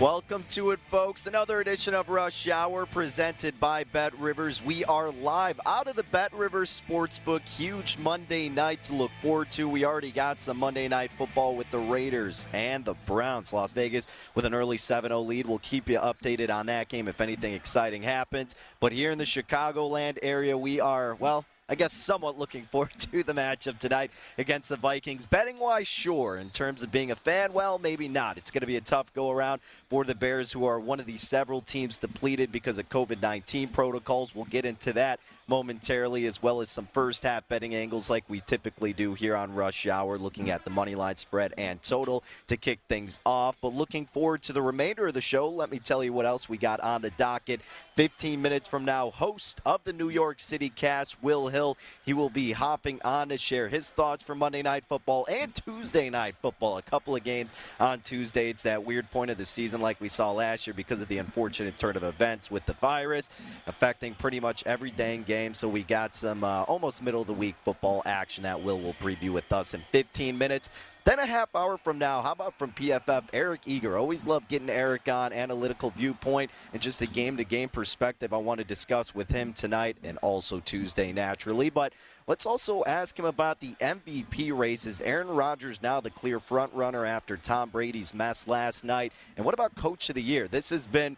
Welcome to it, folks. Another edition of Rush Hour presented by Bet Rivers. We are live out of the Bet Rivers Sportsbook. Huge Monday night to look forward to. We already got some Monday night football with the Raiders and the Browns. Las Vegas with an early 7 0 lead. We'll keep you updated on that game if anything exciting happens. But here in the Chicagoland area, we are, well, I guess somewhat looking forward to the matchup tonight against the Vikings. Betting wise, sure. In terms of being a fan, well, maybe not. It's going to be a tough go around for the Bears, who are one of these several teams depleted because of COVID 19 protocols. We'll get into that momentarily, as well as some first half betting angles like we typically do here on Rush Hour, looking at the money line spread and total to kick things off. But looking forward to the remainder of the show, let me tell you what else we got on the docket. 15 minutes from now, host of the New York City cast, Will Hill. He will be hopping on to share his thoughts for Monday Night Football and Tuesday Night Football. A couple of games on Tuesday. It's that weird point of the season like we saw last year because of the unfortunate turn of events with the virus affecting pretty much every dang game. So we got some uh, almost middle of the week football action that Will will preview with us in 15 minutes. Then a half hour from now, how about from PFF, Eric Eager? Always love getting Eric on, analytical viewpoint, and just a game to game perspective I want to discuss with him tonight and also Tuesday naturally. But let's also ask him about the MVP race. Is Aaron Rodgers now the clear front runner after Tom Brady's mess last night? And what about Coach of the Year? This has been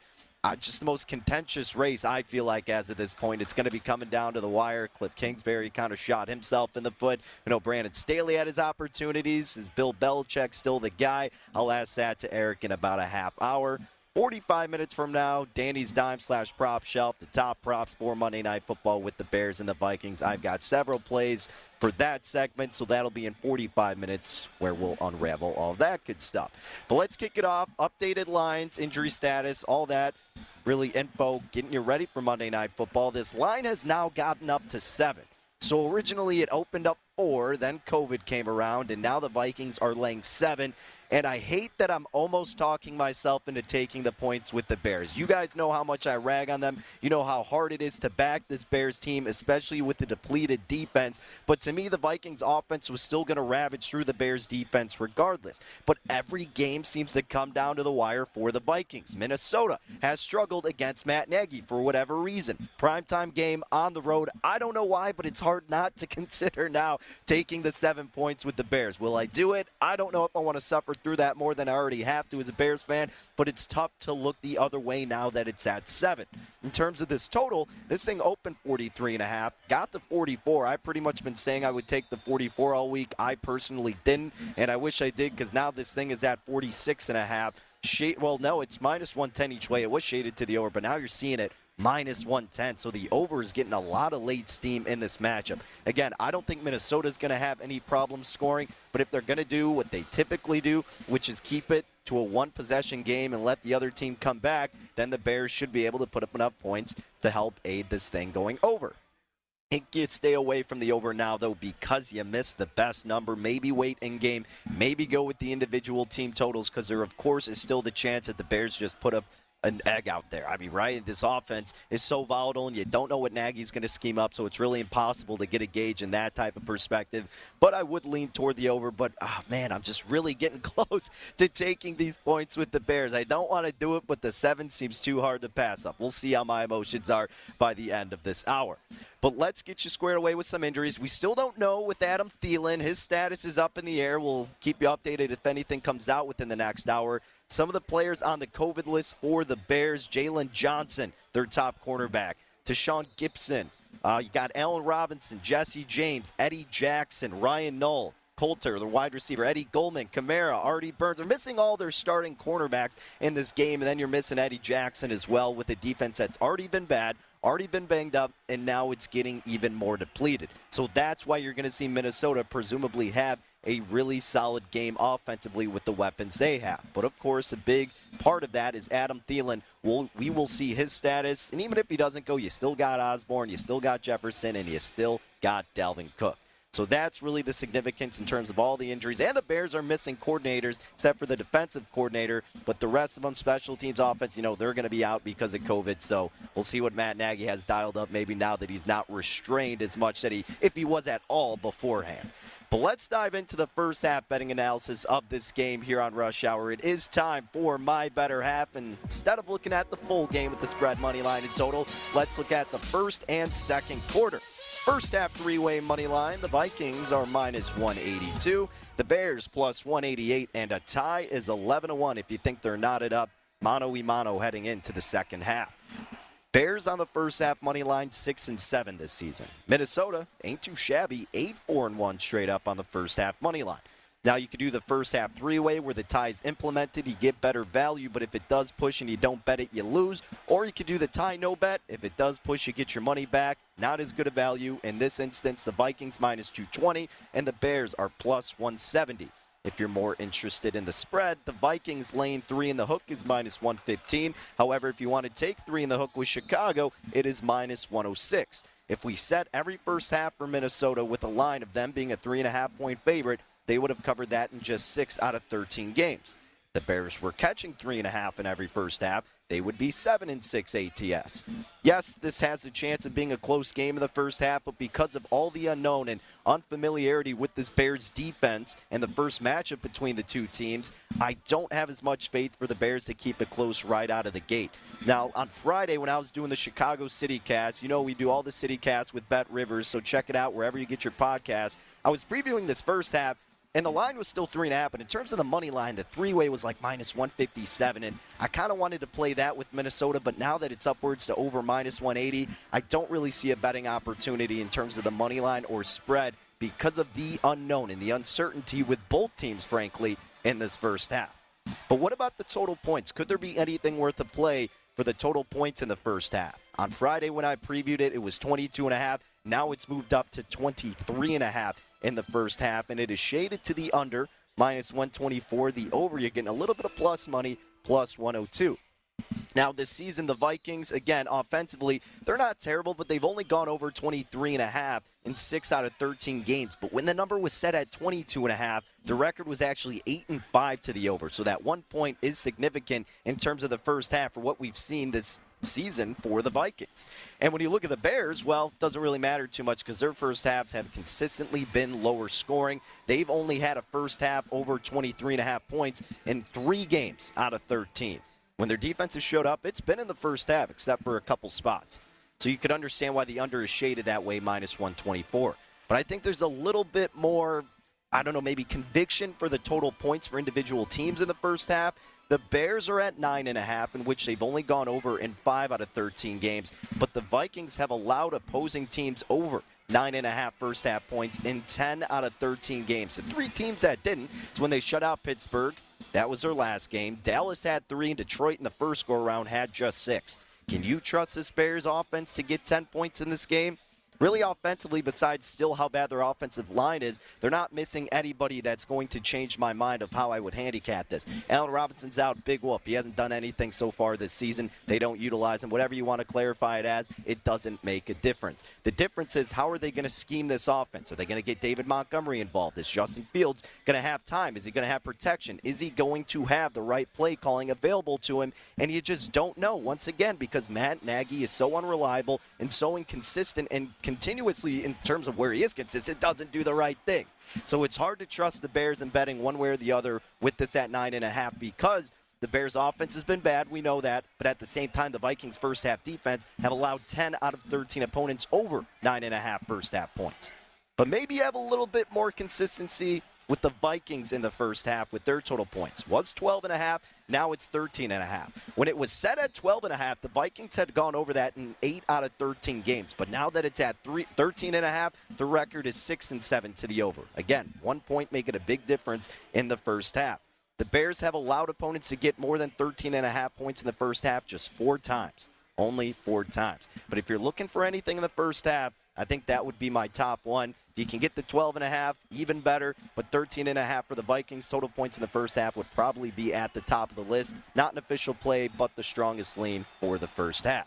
uh, just the most contentious race, I feel like, as of this point. It's going to be coming down to the wire. Cliff Kingsbury kind of shot himself in the foot. You know, Brandon Staley had his opportunities. Is Bill Belichick still the guy? I'll ask that to Eric in about a half hour. 45 minutes from now, Danny's Dime slash Prop Shelf, the top props for Monday Night Football with the Bears and the Vikings. I've got several plays for that segment, so that'll be in 45 minutes where we'll unravel all that good stuff. But let's kick it off. Updated lines, injury status, all that. Really info, getting you ready for Monday Night Football. This line has now gotten up to seven. So originally it opened up four, then COVID came around, and now the Vikings are laying seven. And I hate that I'm almost talking myself into taking the points with the Bears. You guys know how much I rag on them. You know how hard it is to back this Bears team, especially with the depleted defense. But to me, the Vikings offense was still going to ravage through the Bears defense regardless. But every game seems to come down to the wire for the Vikings. Minnesota has struggled against Matt Nagy for whatever reason. Primetime game on the road. I don't know why, but it's hard not to consider now taking the seven points with the Bears. Will I do it? I don't know if I want to suffer through that more than I already have to as a Bears fan, but it's tough to look the other way now that it's at seven. In terms of this total, this thing opened 43 and a half, got to 44. I've pretty much been saying I would take the 44 all week. I personally didn't, and I wish I did because now this thing is at 46 and a half. Shade, well, no, it's minus 110 each way. It was shaded to the over, but now you're seeing it minus 110. So the over is getting a lot of late steam in this matchup. Again, I don't think Minnesota's going to have any problems scoring, but if they're going to do what they typically do, which is keep it to a one possession game and let the other team come back, then the Bears should be able to put up enough points to help aid this thing going over. you stay away from the over now, though, because you missed the best number. Maybe wait in game. Maybe go with the individual team totals because there, of course, is still the chance that the Bears just put up an egg out there. I mean, right? This offense is so volatile, and you don't know what Nagy's going to scheme up, so it's really impossible to get a gauge in that type of perspective. But I would lean toward the over. But oh, man, I'm just really getting close to taking these points with the Bears. I don't want to do it, but the seven seems too hard to pass up. We'll see how my emotions are by the end of this hour. But let's get you squared away with some injuries. We still don't know with Adam Thielen. His status is up in the air. We'll keep you updated if anything comes out within the next hour. Some of the players on the COVID list for the Bears Jaylon Johnson, their top cornerback. Tashaun Gipson. Uh, you got Allen Robinson, Jesse James, Eddie Jackson, Ryan Nall, Coulter, the wide receiver, Eddie Goldman, Kamara, Artie Burns. They're missing all their starting cornerbacks in this game, and then you're missing Eddie Jackson as well with a defense that's already been bad, already been banged up, and now it's getting even more depleted. So that's why you're going to see Minnesota presumably have a really solid game offensively with the weapons they have. But of course, a big part of that is Adam Thielen. We'll, we will see his status, and even if he doesn't go, you still got Osborn, you still got Jefferson, and you still got Dalvin Cook. So that's really the significance in terms of all the injuries. And the Bears are missing coordinators, except for the defensive coordinator. But the rest of them, special teams, offense, you know, they're going to be out because of COVID. So we'll see what Matt Nagy has dialed up maybe now that he's not restrained as much that he, if he was at all beforehand. But let's dive into the first half betting analysis of this game here on Rush Hour. It is time for my better half. And instead of looking at the full game with the spread money line in total, let's look at the first and second quarter. First half three way money line, the Vikings are minus 182, the Bears plus 188, and a tie is 11 to 1 if you think they're knotted up mano y mano heading into the second half. Bears on the first half money line six and seven this season. Minnesota ain't too shabby, eight four and one straight up on the first half money line. Now you could do the first half three-way where the tie is implemented, you get better value, but if it does push and you don't bet it, you lose. Or you could do the tie no bet. If it does push, you get your money back. Not as good a value. In this instance, the Vikings minus 220 and the Bears are plus 170. If you're more interested in the spread, the Vikings lane three in the hook is minus 115. However, if you want to take three in the hook with Chicago, it is minus 106. If we set every first half for Minnesota with a line of them being a three and a half point favorite, they would have covered that in just six out of 13 games. The Bears were catching three and a half in every first half they would be 7 and 6 ATS. Yes, this has a chance of being a close game in the first half, but because of all the unknown and unfamiliarity with this Bears defense and the first matchup between the two teams, I don't have as much faith for the Bears to keep it close right out of the gate. Now, on Friday when I was doing the Chicago City cast, you know we do all the City casts with Bet Rivers, so check it out wherever you get your podcast. I was previewing this first half and the line was still three and a half. But in terms of the money line, the three way was like minus 157. And I kind of wanted to play that with Minnesota. But now that it's upwards to over minus 180, I don't really see a betting opportunity in terms of the money line or spread because of the unknown and the uncertainty with both teams, frankly, in this first half. But what about the total points? Could there be anything worth a play for the total points in the first half? On Friday when I previewed it, it was 22 and a half. Now it's moved up to 23 and a half in the first half, and it is shaded to the under, minus 124. The over, you're getting a little bit of plus money, plus 102. Now, this season, the Vikings, again, offensively, they're not terrible, but they've only gone over 23 and a half in 6 out of 13 games. But when the number was set at 22 and a half, the record was actually 8 and 5 to the over. So that one point is significant in terms of the first half for what we've seen this season for the Vikings. And when you look at the Bears, well, doesn't really matter too much because their first halves have consistently been lower scoring. They've only had a first half over 23 and a half points in 3 games out of 13. When their defense has showed up, it's been in the first half, except for a couple spots. So you could understand why the under is shaded that way, minus 124. but I think there's a little bit more I don't know, maybe conviction for the total points for individual teams in the first half. The Bears are at nine and a half, in which they've only gone over in five out of 13 games. But the Vikings have allowed opposing teams over nine and a half first half points in 10 out of 13 games. The three teams that didn't is when they shut out Pittsburgh. That was their last game. Dallas had three, and Detroit in the first go around had just six. Can you trust this Bears offense to get 10 points in this game? Really offensively, besides still how bad their offensive line is, they're not missing anybody that's going to change my mind of how I would handicap this. Allen Robinson's out, big whoop. He hasn't done anything so far this season. They don't utilize him. Whatever you want to clarify it as, it doesn't make a difference. The difference is how are they going to scheme this offense? Are they going to get David Montgomery involved? Is Justin Fields going to have time? Is he going to have protection? Is he going to have the right play calling available to him? And you just don't know, once again, because Matt Nagy is so unreliable and so inconsistent and continuously, in terms of where he is consistent, doesn't do the right thing. So it's hard to trust the Bears in betting one way or the other with this at nine and a half because the Bears' offense has been bad. We know that. But at the same time, the Vikings' first half defense have allowed 10 out of 13 opponents over nine and a half first half points. But maybe have a little bit more consistency with the Vikings in the first half with their total points. Was 12 and a half, now it's 13 and a half. When it was set at 12 and a half, the Vikings had gone over that in 8 out of 13 games. But now that it's at 3, 13 and a half, the record is 6 and 7 to the over. Again, 1 point making a big difference in the first half. The Bears have allowed opponents to get more than 13 and a half points in the first half just 4 times. Only 4 times. But if you're looking for anything in the first half, I think that would be my top one. If you can get the 12 and a half, even better. But 13 and a half for the Vikings. Total points in the first half would probably be at the top of the list. Not an official play, but the strongest lean for the first half.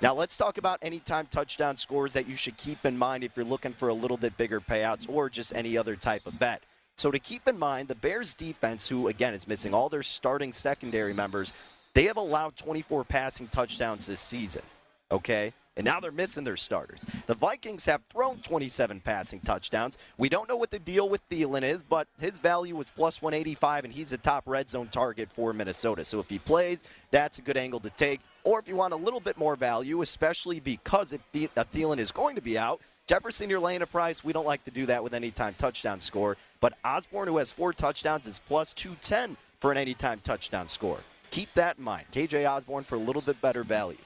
Now let's talk about anytime touchdown scores that you should keep in mind if you're looking for a little bit bigger payouts or just any other type of bet. So to keep in mind, the Bears defense, who again is missing all their starting secondary members, they have allowed 24 passing touchdowns this season. Okay? And now they're missing their starters. The Vikings have thrown 27 passing touchdowns. We don't know what the deal with Thielen is, but his value was plus 185, and he's a top red zone target for Minnesota. So if he plays, that's a good angle to take. Or if you want a little bit more value, especially because if uh, Thielen is going to be out, Jefferson, you're laying a price. We don't like to do that with any time touchdown score. But Osborn, who has four touchdowns, is plus 210 for an anytime touchdown score. Keep that in mind. KJ Osborn for a little bit better value.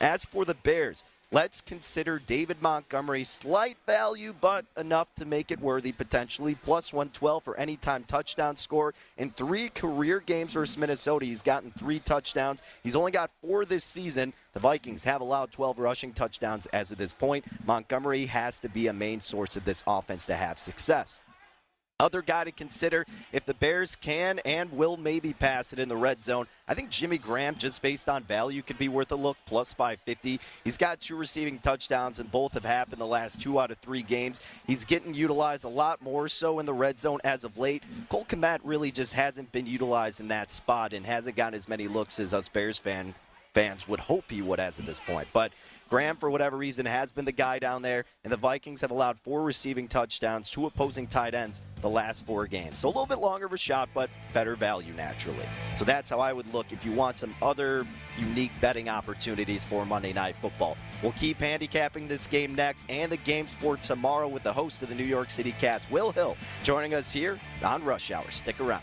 As for the Bears, Let's consider David Montgomery. Slight value, but enough to make it worthy potentially. Plus 112 for anytime touchdown score. In three career games versus Minnesota, he's gotten three touchdowns. He's only got four this season. The Vikings have allowed 12 rushing touchdowns as of this point. Montgomery has to be a main source of this offense to have success. Other guy to consider if the Bears can and will maybe pass it in the red zone. I think Jimmy Graham, just based on value, could be worth a look, plus 550. He's got two receiving touchdowns, and both have happened the last two out of three games. He's getting utilized a lot more so in the red zone as of late. Cole Kmet really just hasn't been utilized in that spot and hasn't gotten as many looks as us Bears fan fans would hope he would as at this point. But Graham, for whatever reason, has been the guy down there, and the Vikings have allowed four receiving touchdowns to opposing tight ends the last four games. So a little bit longer of a shot, but better value naturally. So that's how I would look if you want some other unique betting opportunities for Monday Night Football. We'll keep handicapping this game next and the games for tomorrow with the host of the New York City Cast, Will Hill, joining us here on Rush Hour. Stick around.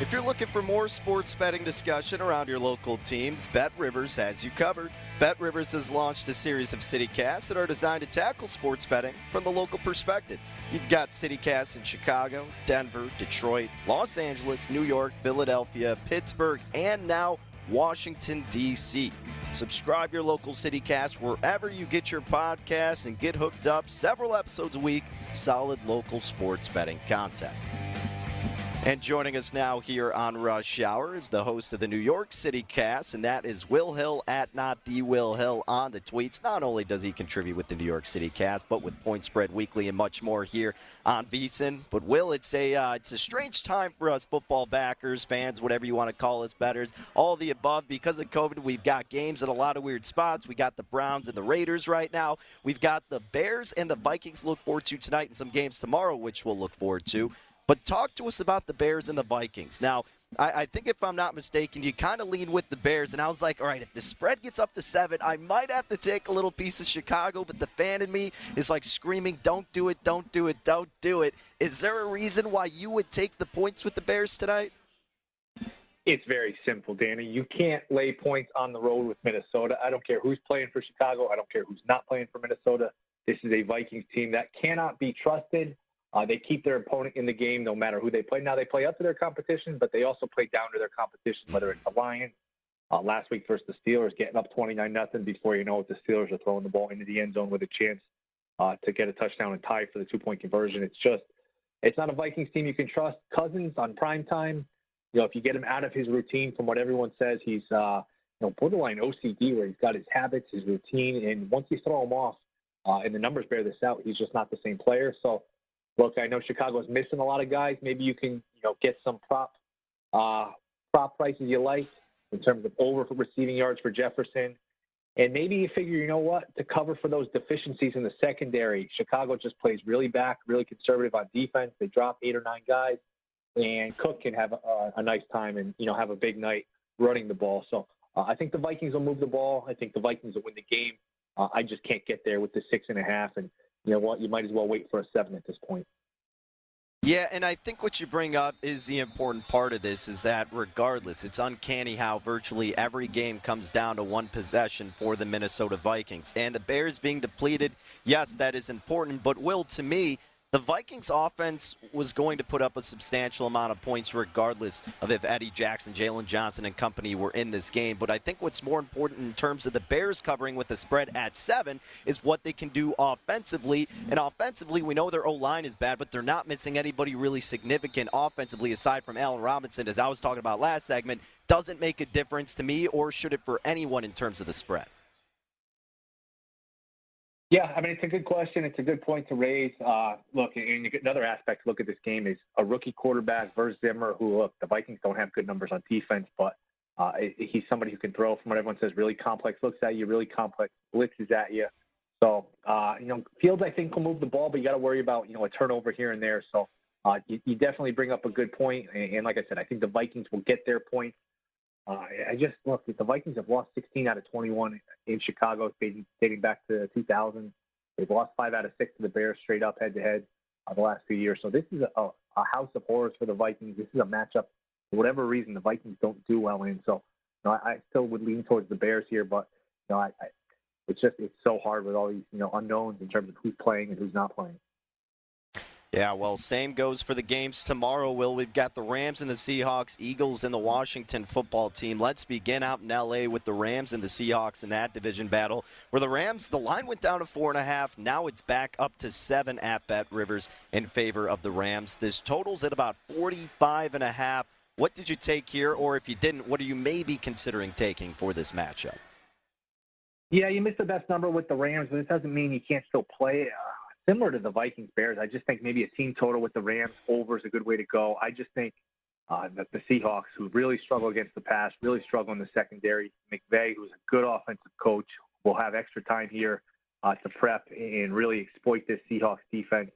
If you're looking for more sports betting discussion around your local teams, Bet Rivers has you covered. Bet Rivers has launched a series of CityCasts that are designed to tackle sports betting from the local perspective. You've got CityCasts in Chicago, Denver, Detroit, Los Angeles, New York, Philadelphia, Pittsburgh, and now Washington, D.C. Subscribe your local CityCast wherever you get your podcasts and get hooked up several episodes a week, solid local sports betting content. And joining us now here on Rush Hour is the host of the New York City Cast, and that is Will Hill at Not the Will Hill on the tweets. Not only does he contribute with the New York City Cast, but with Point Spread Weekly and much more here on VSIN. But Will, it's a uh, it's a strange time for us football backers, fans, whatever you want to call us, betters, all the above. Because of COVID, we've got games at a lot of weird spots. We got the Browns and the Raiders right now. We've got the Bears and the Vikings look forward to tonight, and some games tomorrow, which we'll look forward to. But talk to us about the Bears and the Vikings. Now, I, I think if I'm not mistaken, you kind of lean with the Bears, and I was like, all right, if the spread gets up to seven, I might have to take a little piece of Chicago, but the fan in me is like screaming, don't do it, don't do it, don't do it. Is there a reason why you would take the points with the Bears tonight? It's very simple, Danny. You can't lay points on the road with Minnesota. I don't care who's playing for Chicago. I don't care who's not playing for Minnesota. This is a Vikings team that cannot be trusted. Uh, they keep their opponent in the game no matter who they play. Now they play up to their competition, but they also play down to their competition, whether it's the Lions. Uh, last week versus the Steelers, getting up 29 nothing before you know it, the Steelers are throwing the ball into the end zone with a chance uh, to get a touchdown and tie for the two point conversion. It's just, it's not a Vikings team you can trust. Cousins on prime time, you know, if you get him out of his routine, from what everyone says, he's uh, you know borderline OCD, where he's got his habits, his routine, and once you throw him off, uh, and the numbers bear this out, he's just not the same player. So look, I know Chicago's missing a lot of guys. Maybe you can, you know, get some prop uh, prop prices you like. in terms of over for receiving yards for Jefferson. And maybe you figure, you know what, to cover for those deficiencies in the secondary, Chicago just plays really back, really conservative on defense. They drop eight or nine guys, and Cook can have a, a nice time and you know have a big night running the ball. So uh, I think the Vikings will move the ball. I think the Vikings will win the game. Uh, I just can't get there with the six and a half, and you know what, you might as well wait for a seven at this point. Yeah, and I think what you bring up is the important part of this is that regardless, it's uncanny how virtually every game comes down to one possession for the Minnesota Vikings. And the Bears being depleted, yes, that is important, but Will, to me, the Vikings offense was going to put up a substantial amount of points regardless of if Eddie Jackson, Jaylon Johnson, and company were in this game. But I think what's more important in terms of the Bears covering with the spread at seven is what they can do offensively. And offensively, we know their O line is bad, but they're not missing anybody really significant offensively aside from Allen Robinson, as I was talking about last segment. Doesn't make a difference to me, or should it for anyone in terms of the spread? Yeah, I mean, it's a good question. It's a good point to raise. Uh, look, and another aspect to look at this game is a rookie quarterback versus Zimmer, who, look, the Vikings don't have good numbers on defense, but uh, he's somebody who can throw, from what everyone says, really complex looks at you, really complex blitzes at you. So, uh, you know, Fields, I think, will move the ball, but you got to worry about, you know, a turnover here and there. So uh, you, you, definitely bring up a good point. And, and like I said, I think the Vikings will get their points. Uh, I just look. The Vikings have lost 16 out of 21 in Chicago, dating back to 2000. They've lost five out of six to the Bears straight up head to head the last few years. So this is a, a, house of horrors for the Vikings. This is a matchup for whatever reason the Vikings don't do well in. So you know, I, I still would lean towards the Bears here, but you know, I, I, it's just it's so hard with all these you know unknowns in terms of who's playing and who's not playing. Yeah, well, same goes for the games tomorrow, Will. We've got the Rams and the Seahawks, Eagles and the Washington football team. Let's begin out in L.A. with the Rams and the Seahawks in that division battle, where the Rams, the line went down to four and a half. Now it's back up to seven at Bet Rivers in favor of the Rams. This totals at about 45 and a half. What did you take here, or if you didn't, what are you maybe considering taking for this matchup? Yeah, you missed the best number with the Rams, but it doesn't mean you can't still play. Uh, similar to the Vikings Bears. I just think maybe a team total with the Rams over is a good way to go. I just think uh, that the Seahawks, who really struggle against the pass, really struggle in the secondary. McVay, who's a good offensive coach, will have extra time here uh, to prep and really exploit this Seahawks defense.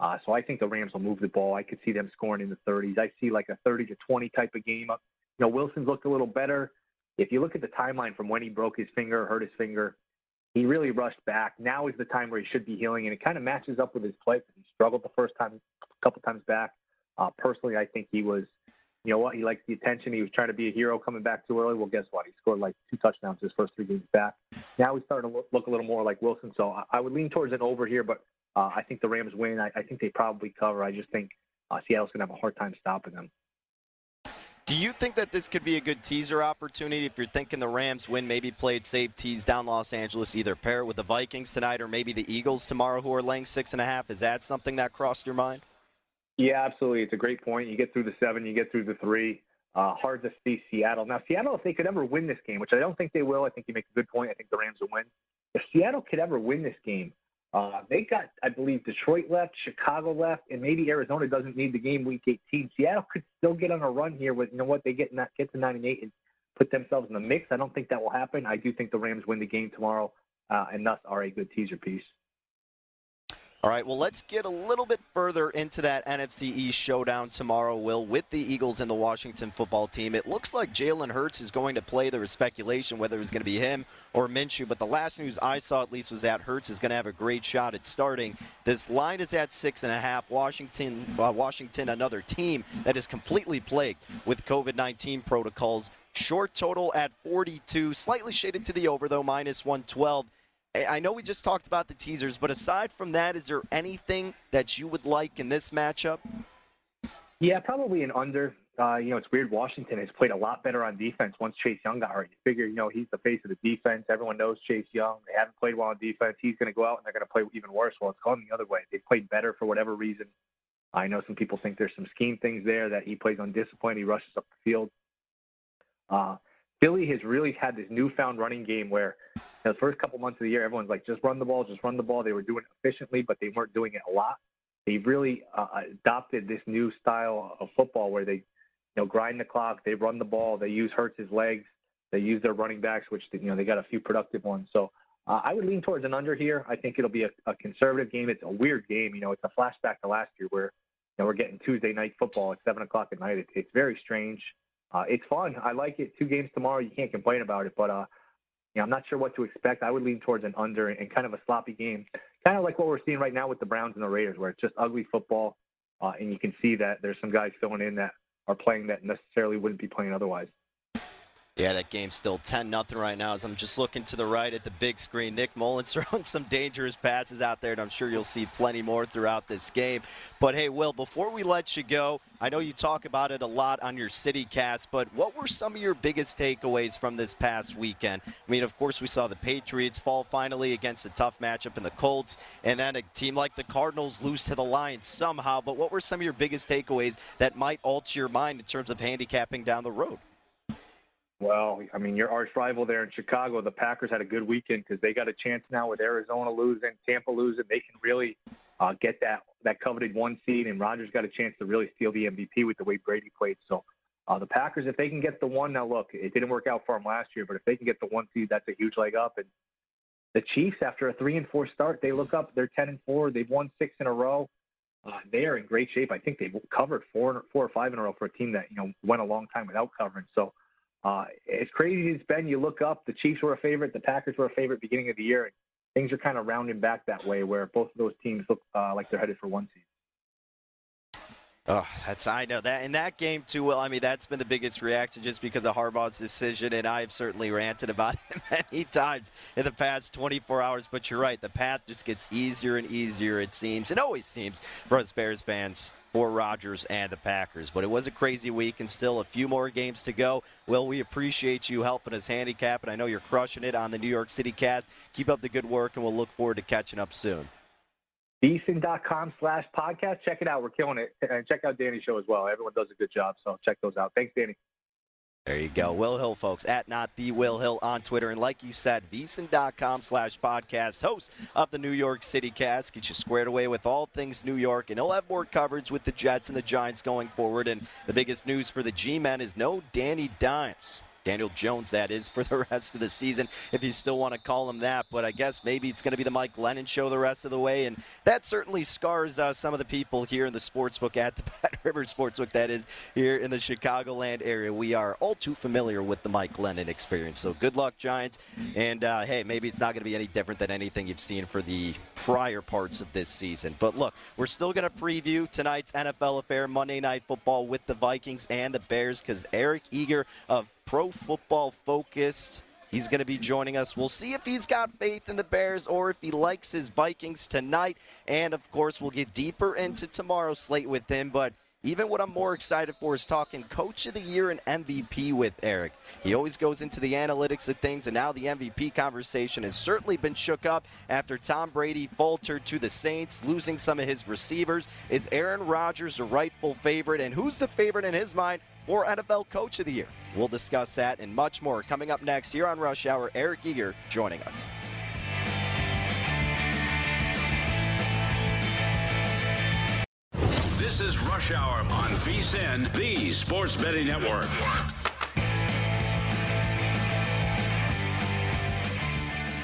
Uh, so I think the Rams will move the ball. I could see them scoring in the 30s. I see like a 30 to 20 type of game. You know, Wilson's looked a little better. If you look at the timeline from when he broke his finger, hurt his finger, he really rushed back. Now is the time where he should be healing, and it kind of matches up with his play. He struggled the first time, a couple times back. Uh, personally, I think he was, you know what, he likes the attention. He was trying to be a hero coming back too early. Well, guess what? He scored like two touchdowns his first three games back. Now he's starting to look, look a little more like Wilson. So I, I would lean towards an over here, but uh, I think the Rams win. I, I think they probably cover. I just think uh, Seattle's going to have a hard time stopping them. Do you think that this could be a good teaser opportunity if you're thinking the Rams win, maybe played safe tease down Los Angeles, either pair it with the Vikings tonight or maybe the Eagles tomorrow who are laying six and a half? Is that something that crossed your mind? Yeah, absolutely. It's a great point. You get through the seven, you get through the three. Uh, hard to see Seattle. Now, Seattle, if they could ever win this game, which I don't think they will, I think you make a good point. I think the Rams will win. If Seattle could ever win this game, uh, they got, I believe, Detroit left, Chicago left, and maybe Arizona doesn't need the game week 18. Seattle could still get on a run here with, you know what, they get, not, get to 9 and 8 and put themselves in the mix. I don't think that will happen. I do think the Rams win the game tomorrow uh, and thus are a good teaser piece. All right, well, let's get a little bit further into that NFC East showdown tomorrow, Will, with the Eagles and the Washington football team. It looks like Jalen Hurts is going to play. There was speculation whether it was going to be him or Minshew, but the last news I saw at least was that Hurts is going to have a great shot at starting. This line is at six and a half. Washington, uh, Washington, another team that is completely plagued with COVID-19 protocols. Short total at 42, slightly shaded to the over, though, minus 112. I know we just talked about the teasers, but aside from that, is there anything that you would like in this matchup? Yeah, probably an under. Uh, you know, it's weird. Washington has played a lot better on defense once Chase Young got hurt. You figure, you know, he's the face of the defense. Everyone knows Chase Young. They haven't played well on defense. He's going to go out and they're going to play even worse. Well, it's gone the other way. They've played better for whatever reason. I know some people think there's some scheme things there that he plays undisciplined. He rushes up the field. Uh, Philly has really had this newfound running game where you know, the first couple months of the year, everyone's like, just run the ball, just run the ball. They were doing it efficiently, but they weren't doing it a lot. They've really uh, adopted this new style of football where they you know, grind the clock. They run the ball. They use Hurts's legs. They use their running backs, which you know they got a few productive ones. So uh, I would lean towards an under here. I think it'll be a, a conservative game. It's a weird game. You know, it's a flashback to last year where you know we're getting Tuesday night football at seven o'clock at night. It, it's very strange. Uh, it's fun. I like it. Two games tomorrow. You can't complain about it. But uh, you know, I'm not sure what to expect. I would lean towards an under and kind of a sloppy game, kind of like what we're seeing right now with the Browns and the Raiders, where it's just ugly football, uh, and you can see that there's some guys filling in that are playing that necessarily wouldn't be playing otherwise. Yeah, that game's still 10 nothing right now as I'm just looking to the right at the big screen. Nick Mullens throwing some dangerous passes out there, and I'm sure you'll see plenty more throughout this game. But hey, Will, before we let you go, I know you talk about it a lot on your city cast, but what were some of your biggest takeaways from this past weekend? I mean, of course, we saw the Patriots fall finally against a tough matchup in the Colts, and then a team like the Cardinals lose to the Lions somehow. But what were some of your biggest takeaways that might alter your mind in terms of handicapping down the road? Well, I mean, your arch rival there in Chicago, the Packers had a good weekend because they got a chance now with Arizona losing, Tampa losing. They can really uh, get that that coveted one seed, and Rodgers got a chance to really steal the MVP with the way Brady played. So uh, the Packers, if they can get the one, now look, it didn't work out for them last year, but if they can get the one seed, that's a huge leg up. And the Chiefs, after a three and four start, they look up. They're ten and four. They've won six in a row. Uh, they are in great shape. I think they've covered four, four or five in a row for a team that you know went a long time without covering. So uh, as crazy as it's been, you look up, the Chiefs were a favorite, the Packers were a favorite beginning of the year. And things are kind of rounding back that way where both of those teams look uh, like they're headed for one seed. Oh, that's I know that in that game too. Well, I mean that's been the biggest reaction just because of Harbaugh's decision, and I've certainly ranted about it many times in the past 24 hours. But you're right, the path just gets easier and easier. It seems, and always seems for us Bears fans for Rodgers and the Packers. But it was a crazy week and still a few more games to go. Well, we appreciate you helping us handicap, and I know you're crushing it on the New York City Cast. Keep up the good work, and we'll look forward to catching up soon VSiN.com slash podcast. Check it out. We're killing it. And check out Danny's show as well. Everyone does a good job. So check those out. Thanks, Danny. There you go. Will Hill, folks, at not the Will Hill on Twitter. And like he said, VSiN.com slash podcast, host of the New York City cast. Get you squared away with all things New York. And he'll have more coverage with the Jets and the Giants going forward. And the biggest news for the G Men is no Danny Dimes. Daniel Jones, that is, for the rest of the season, if you still want to call him that. But I guess maybe it's going to be the Mike Glennon show the rest of the way. And that certainly scars uh, some of the people here in the sportsbook at the Bet River Sportsbook, that is, here in the Chicagoland area. We are all too familiar with the Mike Glennon experience. So good luck, Giants. And uh, hey, maybe it's not going to be any different than anything you've seen for the prior parts of this season. But look, we're still going to preview tonight's NFL affair, Monday Night Football with the Vikings and the Bears, because Eric Eager of Pro Football Focused. He's going to be joining us. We'll see if he's got faith in the Bears or if he likes his Vikings tonight. And of course, we'll get deeper into tomorrow's slate with him. But even what I'm more excited for is talking Coach of the Year and MVP with Eric. He always goes into the analytics of things, and now the MVP conversation has certainly been shook up after Tom Brady faltered to the Saints, losing some of his receivers. Is Aaron Rodgers the rightful favorite, and who's the favorite in his mind for NFL Coach of the Year? We'll discuss that and much more coming up next here on Rush Hour. Eric Eager joining us. This is Rush Hour on VSIN, the Sports Betting Network.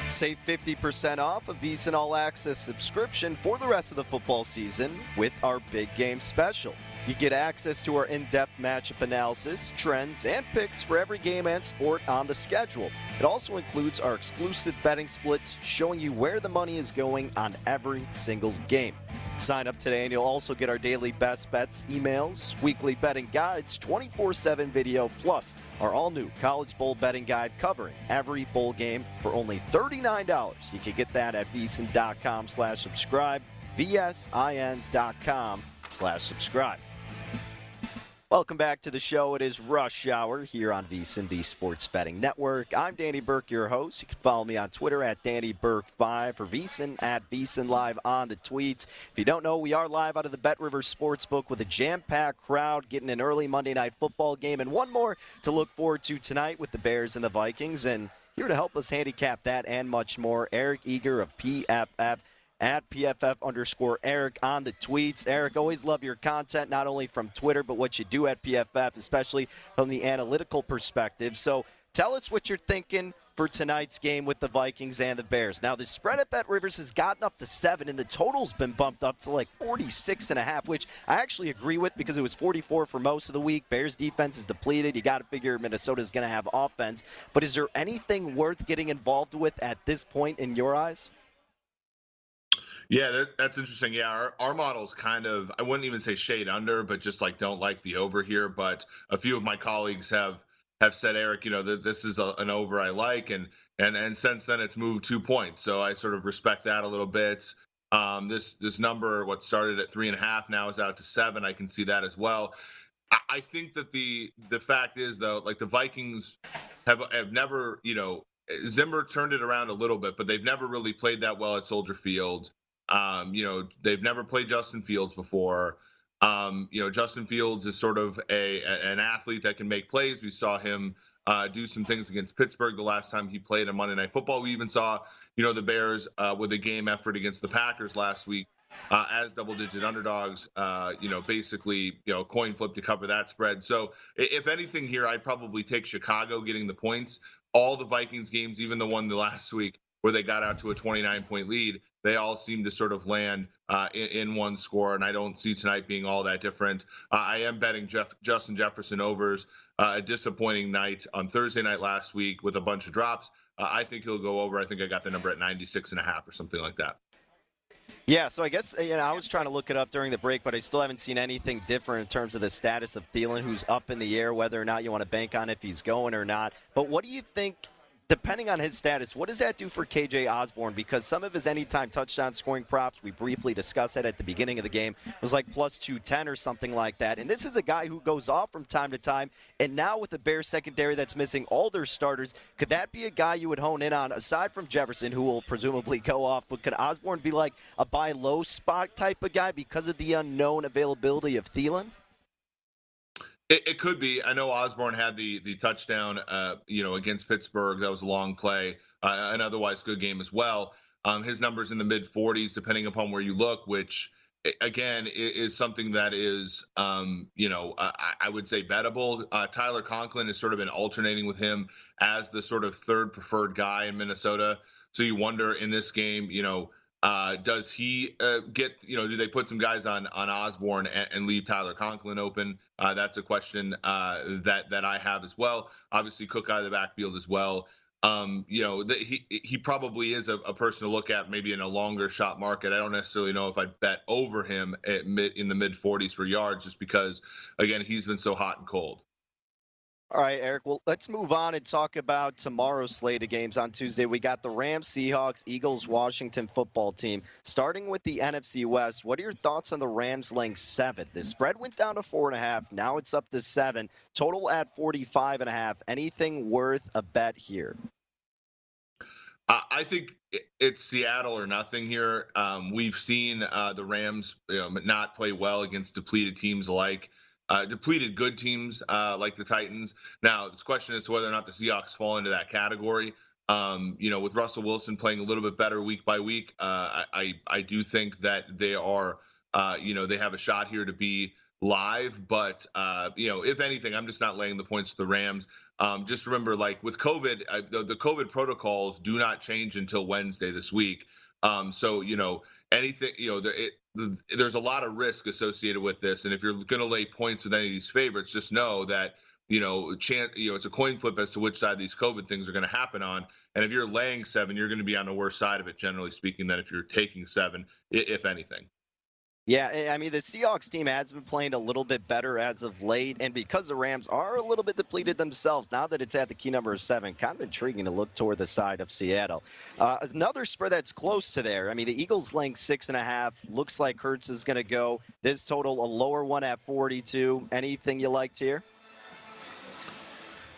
Save 50% off a VSIN All Access subscription for the rest of the football season with our big game special. You get access to our in depth matchup analysis, trends, and picks for every game and sport on the schedule. It also includes our exclusive betting splits showing you where the money is going on every single game. Sign up today and you'll also get our daily best bets emails, weekly betting guides, 24 7 video, plus our all new college bowl betting guide covering every bowl game for only $39. You can get that at vsin.com slash subscribe, vsin.com slash subscribe. Welcome back to the show. It is Rush Hour here on VSIN, the Sports Betting Network. I'm Danny Burke, your host. You can follow me on Twitter at Danny Burke5 for VSIN at VSIN Live on the tweets. If you don't know, we are live out of the Bet River Sportsbook with a jam-packed crowd getting an early Monday night football game and one more to look forward to tonight with the Bears and the Vikings. And here to help us handicap that and much more, Eric Eager of PFF. At PFF underscore Eric on the tweets. Eric, always love your content, not only from Twitter, but what you do at PFF, especially from the analytical perspective. So tell us what you're thinking for tonight's game with the Vikings and the Bears. Now, the spread at Bet Rivers has gotten up to seven, and the total's been bumped up to like 46 and a half, which I actually agree with because it was 44 for most of the week. Bears defense is depleted. You got to figure Minnesota's going to have offense. But is there anything worth getting involved with at this point in your eyes? Yeah, that, that's interesting. Yeah, our, our model's kind of, I wouldn't even say shade under, but just like don't like the over here. But a few of my colleagues have have said, Eric, you know, that this is a, an over I like. And, and, and since then it's moved two points. So I sort of respect that a little bit. Um, this, this number, what started at three and a half now is out to seven. I can see that as well. I, I think that the, the fact is though, like the Vikings have, have never, you know, Zimmer turned it around a little bit, but they've never really played that well at Soldier Field. Um, you know, they've never played Justin Fields before. Um, you know, Justin Fields is sort of a, an athlete that can make plays. We saw him uh, do some things against Pittsburgh the last time he played on Monday Night Football. We even saw, you know, the Bears uh, with a game effort against the Packers last week uh, as double-digit underdogs. Uh, you know, basically, you know, coin flip to cover that spread. So, if anything here, I'd probably take Chicago getting the points. All the Vikings games, even the one the last week where they got out to a 29-point lead, they all seem to sort of land uh, in, in, one score, and I don't see tonight being all that different. Uh, I am betting Jeff, Justin Jefferson overs. Uh, a disappointing night on Thursday night last week with a bunch of drops. Uh, I think he'll go over. I think I got the number at 96 and a half or something like that. Yeah, so I guess you know I was trying to look it up during the break, but I still haven't seen anything different in terms of the status of Thielen, who's up in the air, whether or not you want to bank on if he's going or not. But what do you think depending on his status, what does that do for KJ Osborn? Because some of his anytime touchdown scoring props, we briefly discussed that at the beginning of the game, was like plus 210 or something like that. And this is a guy who goes off from time to time. And now with the Bears secondary that's missing all their starters, could that be a guy you would hone in on aside from Jefferson, who will presumably go off? But could Osborn be like a buy low spot type of guy because of the unknown availability of Thielen? It, it, could be. I know Osborn had the the touchdown, uh, you know, against Pittsburgh. That was a long play, uh, an otherwise good game as well. Um, his numbers in the mid 40s, depending upon where you look, which again is something that is, um, you know, I, I, would say bettable. Uh, Tyler Conklin has sort of been alternating with him as the sort of third preferred guy in Minnesota. So you wonder in this game, you know, uh, does he uh, get, you know, do they put some guys on on Osborn and, and leave Tyler Conklin open? Uh, that's a question uh, that that I have as well. Obviously, Cook out of the backfield as well. Um, you know, the, he he probably is a, a, person to look at maybe in a longer shot market. I don't necessarily know if I'd bet over him at mid in the mid 40s for yards, just because again he's been so hot and cold. All right, Eric. Well, let's move on and talk about tomorrow's slate of games on Tuesday. We got the Rams, Seahawks, Eagles, Washington football team. Starting with the NFC West, what are your thoughts on the Rams laying seven? The spread went down to four and a half. Now it's up to seven. Total at 45 and a half. Anything worth a bet here? I think it's Seattle or nothing here. Um, we've seen uh, the Rams you know, not play well against depleted teams alike uh, depleted good teams uh, like the Titans. Now, this question is to whether or not the Seahawks fall into that category. Um, you know, with Russell Wilson playing a little bit better week by week, uh, I I do think that they are, uh, you know, they have a shot here to be live. But uh, you know, if anything, I'm just not laying the points to the Rams. Um, just remember, like with COVID, I, the, the, COVID protocols do not change until Wednesday this week. Um, so you know, anything, you know, the, it, there's a lot of risk associated with this. And if you're going to lay points with any of these favorites, just know that you know, chance, you know, it's a coin flip as to which side these COVID things are going to happen on. And if you're laying seven, you're going to be on the worst side of it, generally speaking, than if you're taking seven, if anything. Yeah, I mean, the Seahawks team has been playing a little bit better as of late, and because the Rams are a little bit depleted themselves, now that it's at the key number of seven, kind of intriguing to look toward the side of Seattle. Uh, another spread that's close to there. I mean, the Eagles length six and a half. Looks like Hurts is going to go. This total, a lower one at 42. Anything you liked here?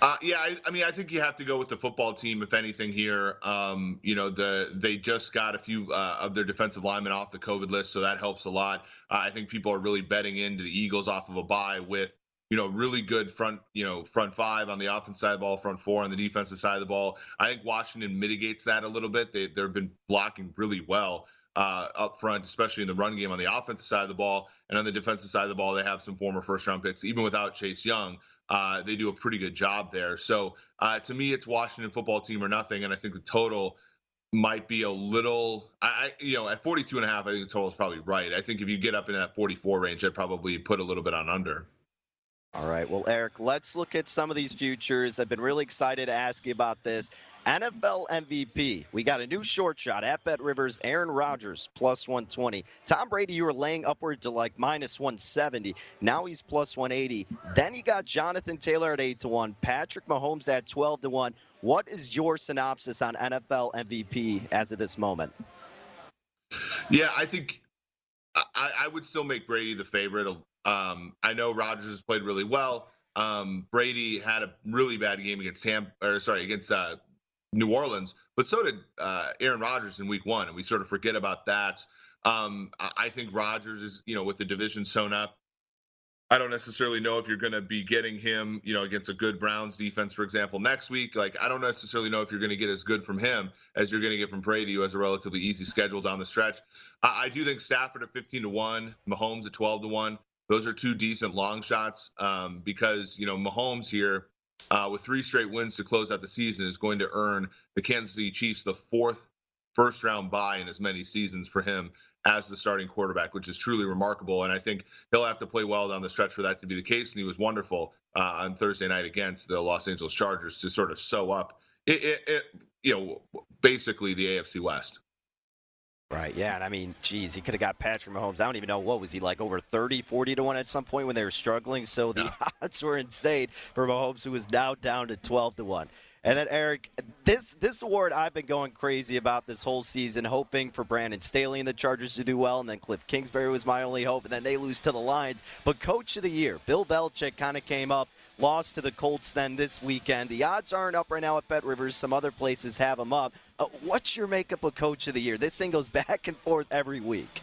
Uh, yeah, I, I, mean, I think you have to go with the football team, if anything. Here, um, you know, the they just got a few uh, of their defensive linemen off the COVID list, so that helps a lot. Uh, I think people are really betting into the Eagles off of a bye with you know really good front, you know, front five on the offense side of the ball, front four on the defensive side of the ball. I think Washington mitigates that a little bit. They they've been blocking really well. uh, up front, especially in the run game on the offensive side of the ball. And on the defensive side of the ball, they have some former first round picks, even without Chase Young. Uh, they do a pretty good job there. So uh, to me, it's Washington football team or nothing. And I think the total might be a little, I, you know, at 42 and a half, I think the total is probably right. I think if you get up in that 44 range, I'd probably put a little bit on under. All right. Well, Eric, let's look at some of these futures. I've been really excited to ask you about this. NFL MVP. We got a new short shot at Bet Rivers. Aaron Rodgers plus 120. Tom Brady, you were laying upward to like minus 170. Now he's plus 180. Then you got Jonathan Taylor at 8 to 1. Patrick Mahomes at 12 to 1. What is your synopsis on NFL MVP as of this moment? Yeah, I think I, I would still make Brady the favorite um, I know Rodgers has played really well. Um, Brady had a really bad game against Tampa, or sorry, against uh, New Orleans, but so did uh, Aaron Rodgers in Week One, and we sort of forget about that. Um, I think Rodgers is, you know, with the division sewn up. I don't necessarily know if you're going to be getting him, you know, against a good Browns defense, for example, next week. Like, I don't necessarily know if you're going to get as good from him as you're going to get from Brady, who has a relatively easy schedule down the stretch. I, I do think Stafford at 15 to one, Mahomes at 12 to one. Those are two decent long shots um, because you know Mahomes here uh, with three straight wins to close out the season is going to earn the Kansas City Chiefs the fourth first round bye in as many seasons for him as the starting quarterback, which is truly remarkable. And I think he'll have to play well down the stretch for that to be the case. And he was wonderful uh, on Thursday night against the Los Angeles Chargers to sort of sew up it, it, it you know basically the AFC West. Right, yeah, and I mean, geez, he could have got Patrick Mahomes. I don't even know what was he like over 30, 40 to one at some point when they were struggling. So the yeah. odds were insane for Mahomes, who was now down to 12 to one. And then Eric, this this award I've been going crazy about this whole season, hoping for Brandon Staley and the Chargers to do well, and then Cliff Kingsbury was my only hope, and then they lose to the Lions. But Coach of the Year, Bill Belichick, kind of came up, lost to the Colts then this weekend. The odds aren't up right now at Bet Rivers. Some other places have them up. Uh, what's your makeup of Coach of the Year? This thing goes back and forth every week.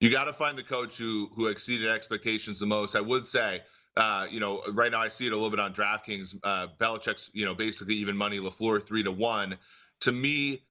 You got to find the coach who who exceeded expectations the most. I would say uh, you know, right now I see it a little bit on DraftKings. Uh, Belichick's, you know, basically even money. Lafleur three to one. To me,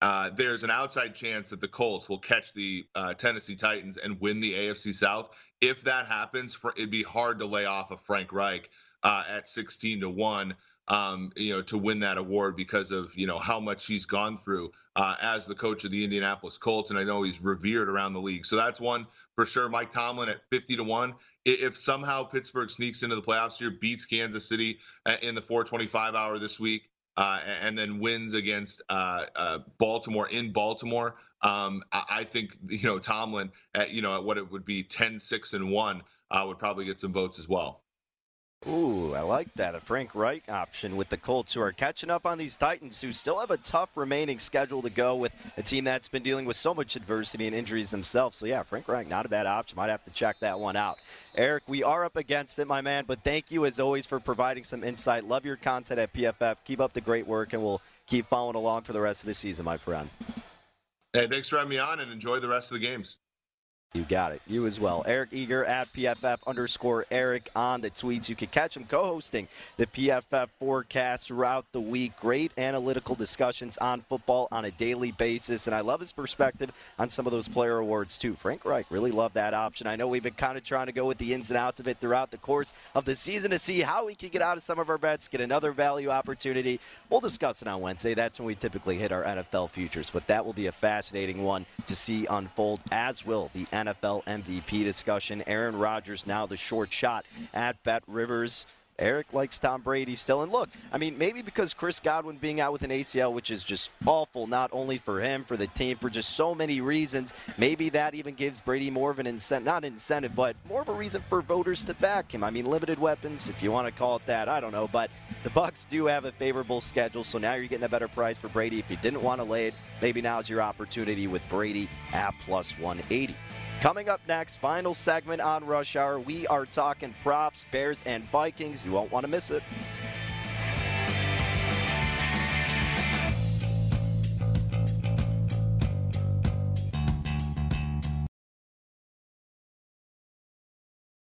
uh, there's an outside chance that the Colts will catch the uh, Tennessee Titans and win the AFC South. If that happens, for, it'd be hard to lay off of Frank Reich uh, at 16 to one. Um, you know, to win that award because of you know how much he's gone through uh, as the coach of the Indianapolis Colts, and I know he's revered around the league. So that's one for sure. Mike Tomlin at 50 to one if somehow Pittsburgh sneaks into the playoffs here, beats Kansas City uh, in the 425 hour this week, uh, and then wins against uh, uh, Baltimore in Baltimore, um, I, think you know Tomlin at you know at what it would be 10 6 and 1 uh, would probably get some votes as well. Ooh, I like that. A Frank Reich option with the Colts, who are catching up on these Titans, who still have a tough remaining schedule to go with a team that's been dealing with so much adversity and injuries themselves. So, yeah, Frank Reich, not a bad option. Might have to check that one out. Eric, we are up against it, my man, but thank you as always for providing some insight. Love your content at PFF. Keep up the great work, and we'll keep following along for the rest of the season, my friend. Hey, thanks for having me on, and enjoy the rest of the games. You got it. You as well. Eric Eager at PFF underscore Eric on the tweets. You can catch him co hosting the PFF forecast throughout the week. Great analytical discussions on football on a daily basis. And I love his perspective on some of those player awards, too. Frank Reich, really love that option. I know we've been kind of trying to go with the ins and outs of it throughout the course of the season to see how we can get out of some of our bets, get another value opportunity. We'll discuss it on Wednesday. That's when we typically hit our NFL futures. But that will be a fascinating one to see unfold, as will the. NFL MVP discussion. Aaron Rodgers now the short shot at Bet Rivers. Eric likes Tom Brady still. And look, I mean, maybe because Chris Godwin being out with an ACL, which is just awful, not only for him, for the team, for just so many reasons, maybe that even gives Brady more of an incentive, not incentive, but more of a reason for voters to back him. I mean, limited weapons, if you want to call it that, I don't know. But the Bucs do have a favorable schedule, so now you're getting a better price for Brady. If you didn't want to lay it, maybe now's your opportunity with Brady at plus 180. Coming up next, final segment on Rush Hour, we are talking props, Bears and Vikings. You won't want to miss it.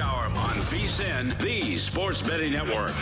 Hour on VSIN, the Sports Betting Network.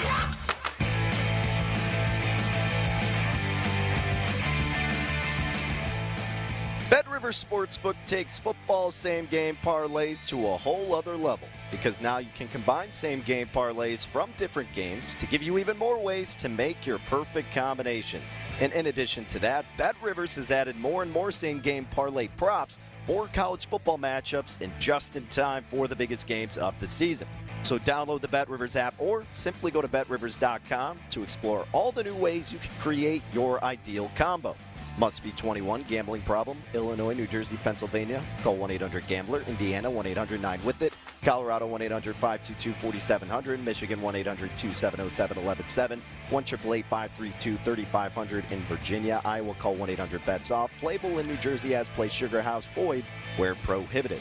Bet River Sportsbook takes football same game parlays to a whole other level because now you can combine same game parlays from different games to give you even more ways to make your perfect combination. And in addition to that, Bet Rivers has added more and more same game parlay props for college football matchups and just in time for the biggest games of the season. So download the Bet Rivers app or simply go to betrivers.com to explore all the new ways you can create your ideal combo. Must be 21. Gambling problem. Illinois, New Jersey, Pennsylvania. Call 1 800 Gambler. Indiana 1 800 9 with it. Colorado 1 800 522 4700. Michigan 1 800 270 7117. 1 532 3500 in Virginia. Iowa call 1 800 bets off. Playable in New Jersey as play Sugar House Void where prohibited.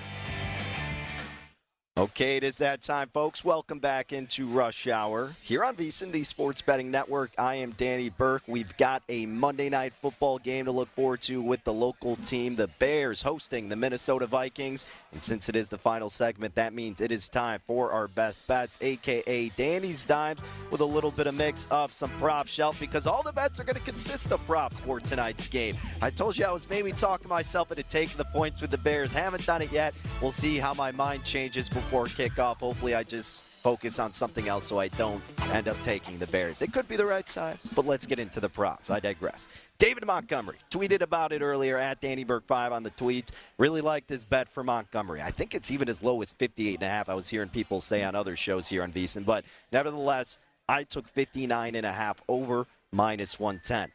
Okay, it is that time, folks. Welcome back into Rush Hour here on VSIN, the Sports Betting Network. I am Danny Burke. We've got a Monday night football game to look forward to with the local team, the Bears, hosting the Minnesota Vikings. And since it is the final segment, that means it is time for our best bets, aka Danny's Dimes, with a little bit of mix of some prop shelf because all the bets are going to consist of props for tonight's game. I told you I was maybe talking myself into taking the points with the Bears. Haven't done it yet. We'll see how my mind changes before kickoff. Hopefully, I just focus on something else so I don't end up taking the Bears. It could be the right side, but let's get into the props. I digress. David Montgomery tweeted about it earlier at Danny Burke 5 on the tweets. Really liked this bet for Montgomery. I think it's even as low as 58.5. I was hearing people say on other shows here on VSIN, but nevertheless, I took 59.5 over minus 110.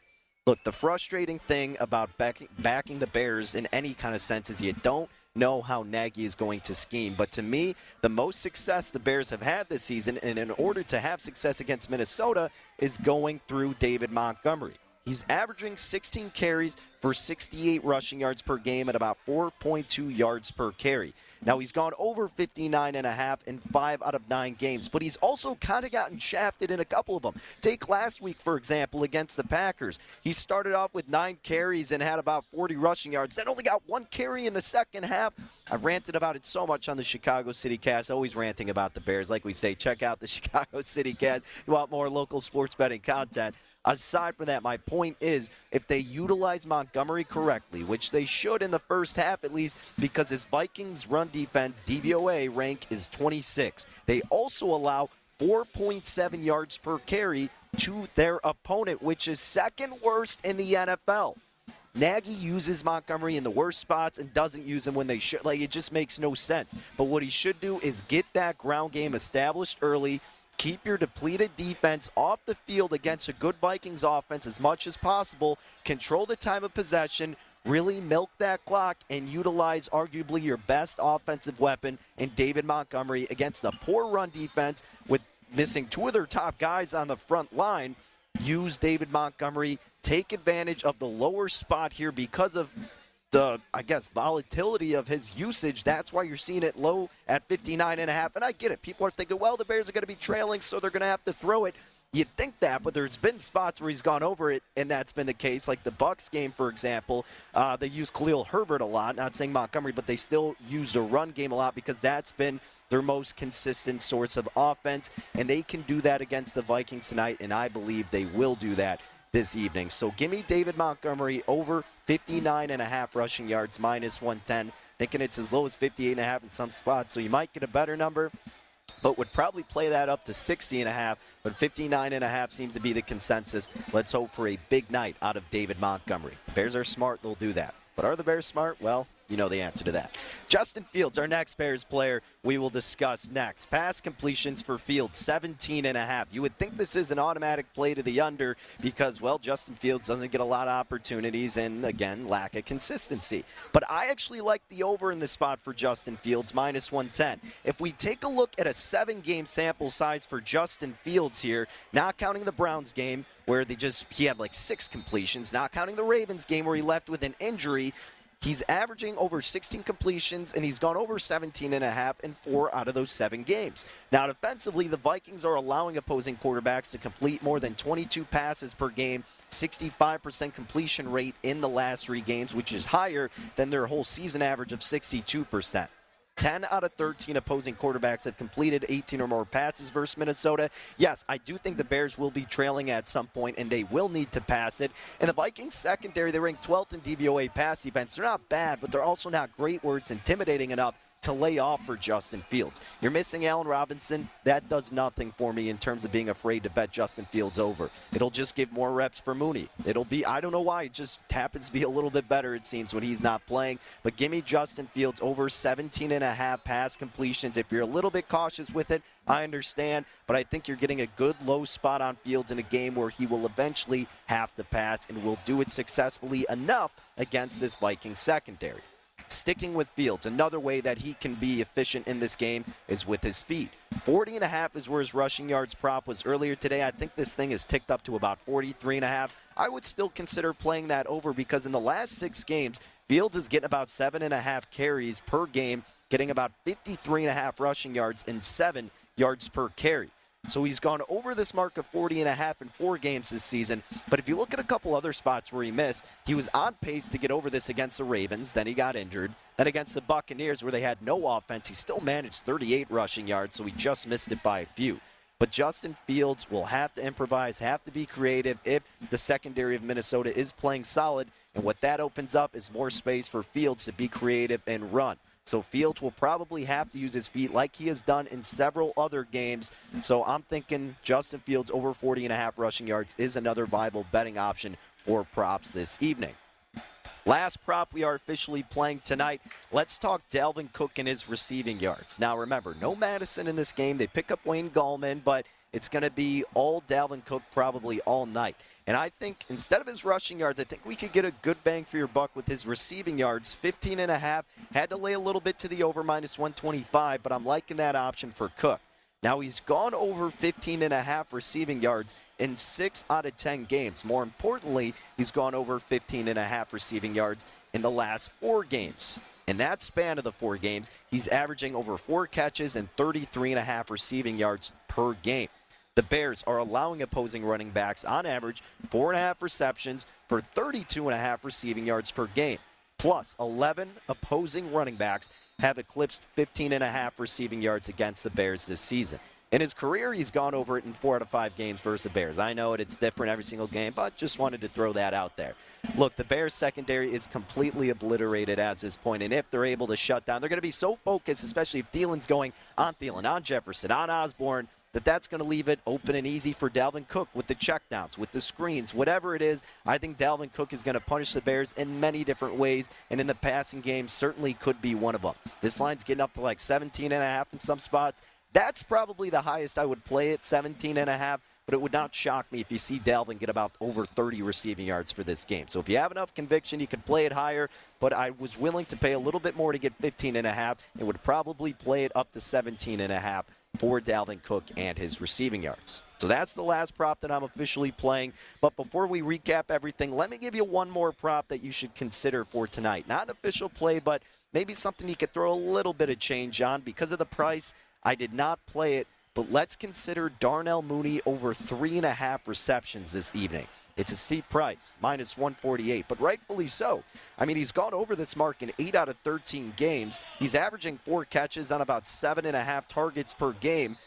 Look, the frustrating thing about backing the Bears in any kind of sense is you don't know how Nagy is going to scheme. But to me, the most success the Bears have had this season, and in order to have success against Minnesota, is going through David Montgomery. He's averaging 16 carries for 68 rushing yards per game at about 4.2 yards per carry. Now he's gone over 59 and a half in 5 out of 9 games, but he's also kind of gotten shafted in a couple of them. Take last week for example against the Packers. He started off with 9 carries and had about 40 rushing yards. Then only got 1 carry in the second half. I've ranted about it so much on the Chicago City Cast, always ranting about the Bears. Like we say, check out the Chicago City Cast. You want more local sports betting content. Aside from that, my point is if they utilize Montgomery correctly, which they should in the first half at least, because his Vikings run defense DVOA rank is 26. They also allow 4.7 yards per carry to their opponent, which is second worst in the NFL. Nagy uses Montgomery in the worst spots and doesn't use him when they should. Like, it just makes no sense. But what he should do is get that ground game established early Keep your depleted defense off the field against a good Vikings offense as much as possible. Control the time of possession. Really milk that clock and utilize arguably your best offensive weapon in David Montgomery against a poor run defense with missing two of their top guys on the front line. Use David Montgomery. Take advantage of the lower spot here because of the I guess volatility of his usage. That's why you're seeing it low at 59 and a half. And I get it. People are thinking, well, the Bears are going to be trailing, so they're going to have to throw it. You'd think that, but there's been spots where he's gone over it, and that's been the case. Like the Bucs game, for example, uh, they use Khalil Herbert a lot. Not saying Montgomery, but they still use the run game a lot because that's been their most consistent source of offense, and they can do that against the Vikings tonight, and I believe they will do that this evening. So give me David Montgomery over 59 and a half rushing yards, minus 110. Thinking it's as low as 58 and a half in some spots. So you might get a better number but would probably play that up to 60 and a half but 59 and a half seems to be the consensus let's hope for a big night out of david montgomery the bears are smart they'll do that but are the bears smart well you know the answer to that. Justin Fields, our next Bears player, we will discuss next. Pass completions for Fields, 17 and a half. You would think this is an automatic play to the under because, well, Justin Fields doesn't get a lot of opportunities and, again, lack of consistency. But I actually like the over in the spot for Justin Fields, minus 110. If we take a look at a seven game sample size for Justin Fields here, not counting the Browns game, where they just he had like six completions, not counting the Ravens game where he left with an injury. He's averaging over 16 completions and he's gone over 17 and a half in four out of those seven games. Now, defensively, the Vikings are allowing opposing quarterbacks to complete more than 22 passes per game, 65% completion rate in the last three games, which is higher than their whole season average of 62%. 10 out of 13 opposing quarterbacks have completed 18 or more passes versus Minnesota. Yes, I do think the Bears will be trailing at some point, and they will need to pass it. And the Vikings secondary, they rank 12th in DVOA pass defense. They're not bad, but they're also not great where it's intimidating enough to lay off for Justin Fields. You're missing Allen Robinson. That does nothing for me in terms of being afraid to bet Justin Fields over. It'll just give more reps for Mooney. It'll be, I don't know why, it just happens to be a little bit better, it seems, when he's not playing. But give me Justin Fields over 17 and a half pass completions. If you're a little bit cautious with it, I understand. But I think you're getting a good low spot on Fields in a game where he will eventually have to pass and will do it successfully enough against this Viking secondary. Sticking with Fields, another way that he can be efficient in this game is with his feet. 40 and a half is where his rushing yards prop was earlier today. I think this thing is ticked up to about 43 and a half. I would still consider playing that over because in the last six games, Fields is getting about seven and a half carries per game, getting about 53 and a half rushing yards and seven yards per carry. So he's gone over this mark of 40 and a half in four games this season. But if you look at a couple other spots where he missed, he was on pace to get over this against the Ravens. Then he got injured. Then against the Buccaneers, where they had no offense, he still managed 38 rushing yards, so he just missed it by a few. But Justin Fields will have to improvise, have to be creative if the secondary of Minnesota is playing solid. And what that opens up is more space for Fields to be creative and run. So Fields will probably have to use his feet like he has done in several other games. So I'm thinking Justin Fields over 40 and a half rushing yards is another viable betting option for props this evening. Last prop we are officially playing tonight. Let's talk Dalvin Cook and his receiving yards. Now remember, no Madison in this game. They pick up Wayne Gallman, but it's going to be all Dalvin Cook probably all night. And I think instead of his rushing yards, I think we could get a good bang for your buck with his receiving yards. 15 and a half. Had to lay a little bit to the over minus 125, but I'm liking that option for Cook. Now he's gone over 15 and a half receiving yards in 6 out of 10 games. More importantly, he's gone over 15 and a half receiving yards in the last 4 games. In that span of the 4 games, he's averaging over 4 catches and 33 and a half receiving yards per game. The Bears are allowing opposing running backs on average 4.5 receptions for 32.5 receiving yards per game. Plus, 11 opposing running backs have eclipsed 15 and a half receiving yards against the Bears this season. In his career, he's gone over it in four out of five games versus the Bears. I know it, it's different every single game, but just wanted to throw that out there. Look, the Bears' secondary is completely obliterated at this point, and if they're able to shut down, they're going to be so focused, especially if Thielen's going on Thielen, on Jefferson, on Osborn, that that's going to leave it open and easy for Dalvin Cook with the checkdowns, with the screens, whatever it is. I think Dalvin Cook is going to punish the Bears in many different ways, and in the passing game certainly could be one of them. This line's getting up to like 17 and a half in some spots. That's probably the highest I would play it, 17 and a half. But it would not shock me if you see Dalvin get about over 30 receiving yards for this game. So if you have enough conviction, you can play it higher. But I was willing to pay a little bit more to get 15 and a half, and would probably play it up to 17 and a half for Dalvin Cook and his receiving yards. So that's the last prop that I'm officially playing. But before we recap everything, let me give you one more prop that you should consider for tonight. Not an official play, but maybe something you could throw a little bit of change on. Because of the price, I did not play it, but let's consider Darnell Mooney over three and a half receptions this evening. It's a steep price, minus 148, but rightfully so. I mean, he's gone over this mark in 8 out of 13 games. He's averaging four catches on about seven and a half targets per game.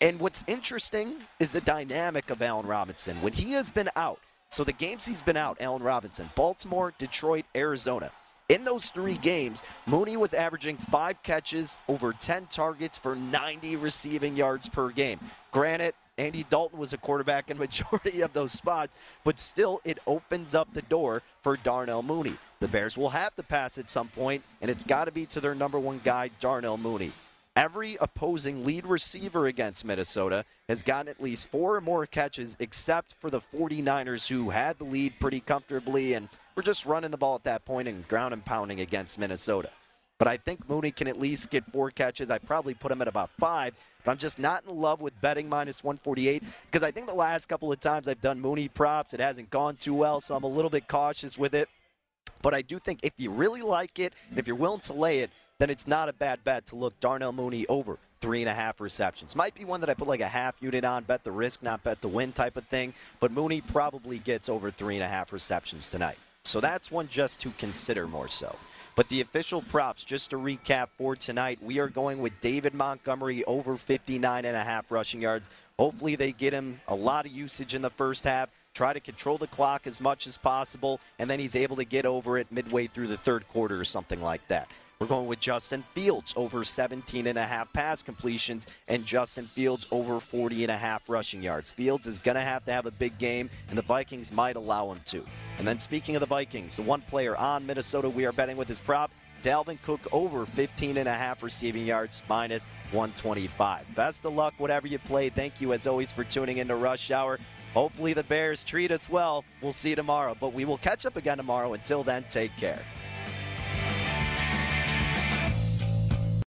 And what's interesting is the dynamic of Allen Robinson. When he has been out, so the games he's been out, Allen Robinson, Baltimore, Detroit, Arizona. In those three games, Mooney was averaging five catches, over 10 targets for 90 receiving yards per game. Granted, Andy Dalton was a quarterback in majority of those spots, but still it opens up the door for Darnell Mooney. The Bears will have to pass at some point, and it's got to be to their number one guy, Darnell Mooney. Every opposing lead receiver against Minnesota has gotten at least four or more catches, except for the 49ers, who had the lead pretty comfortably and were just running the ball at that point and ground and pounding against Minnesota. But I think Mooney can at least get four catches. I probably put him at about five, but I'm just not in love with betting minus 148 because I think the last couple of times I've done Mooney props, it hasn't gone too well, so I'm a little bit cautious with it. But I do think if you really like it and if you're willing to lay it, then it's not a bad bet to look Darnell Mooney over three and a half receptions. Might be one that I put like a half unit on, bet the risk, not bet the win type of thing. But Mooney probably gets over three and a half receptions tonight. So that's one just to consider more so. But the official props, just to recap for tonight, we are going with David Montgomery over 59 and a half rushing yards. Hopefully they get him a lot of usage in the first half. Try to control the clock as much as possible, and then he's able to get over it midway through the third quarter or something like that. We're going with Justin Fields over 17 and a half pass completions and Justin Fields over 40 and a half rushing yards. Fields is going to have to have a big game and the Vikings might allow him to. And then speaking of the Vikings, the one player on Minnesota we are betting with his prop, Dalvin Cook over 15 and a half receiving yards minus 125. Best of luck whatever you play. Thank you as always for tuning into Rush Hour. Hopefully the Bears treat us well. We'll see you tomorrow, but we will catch up again tomorrow. Until then, take care.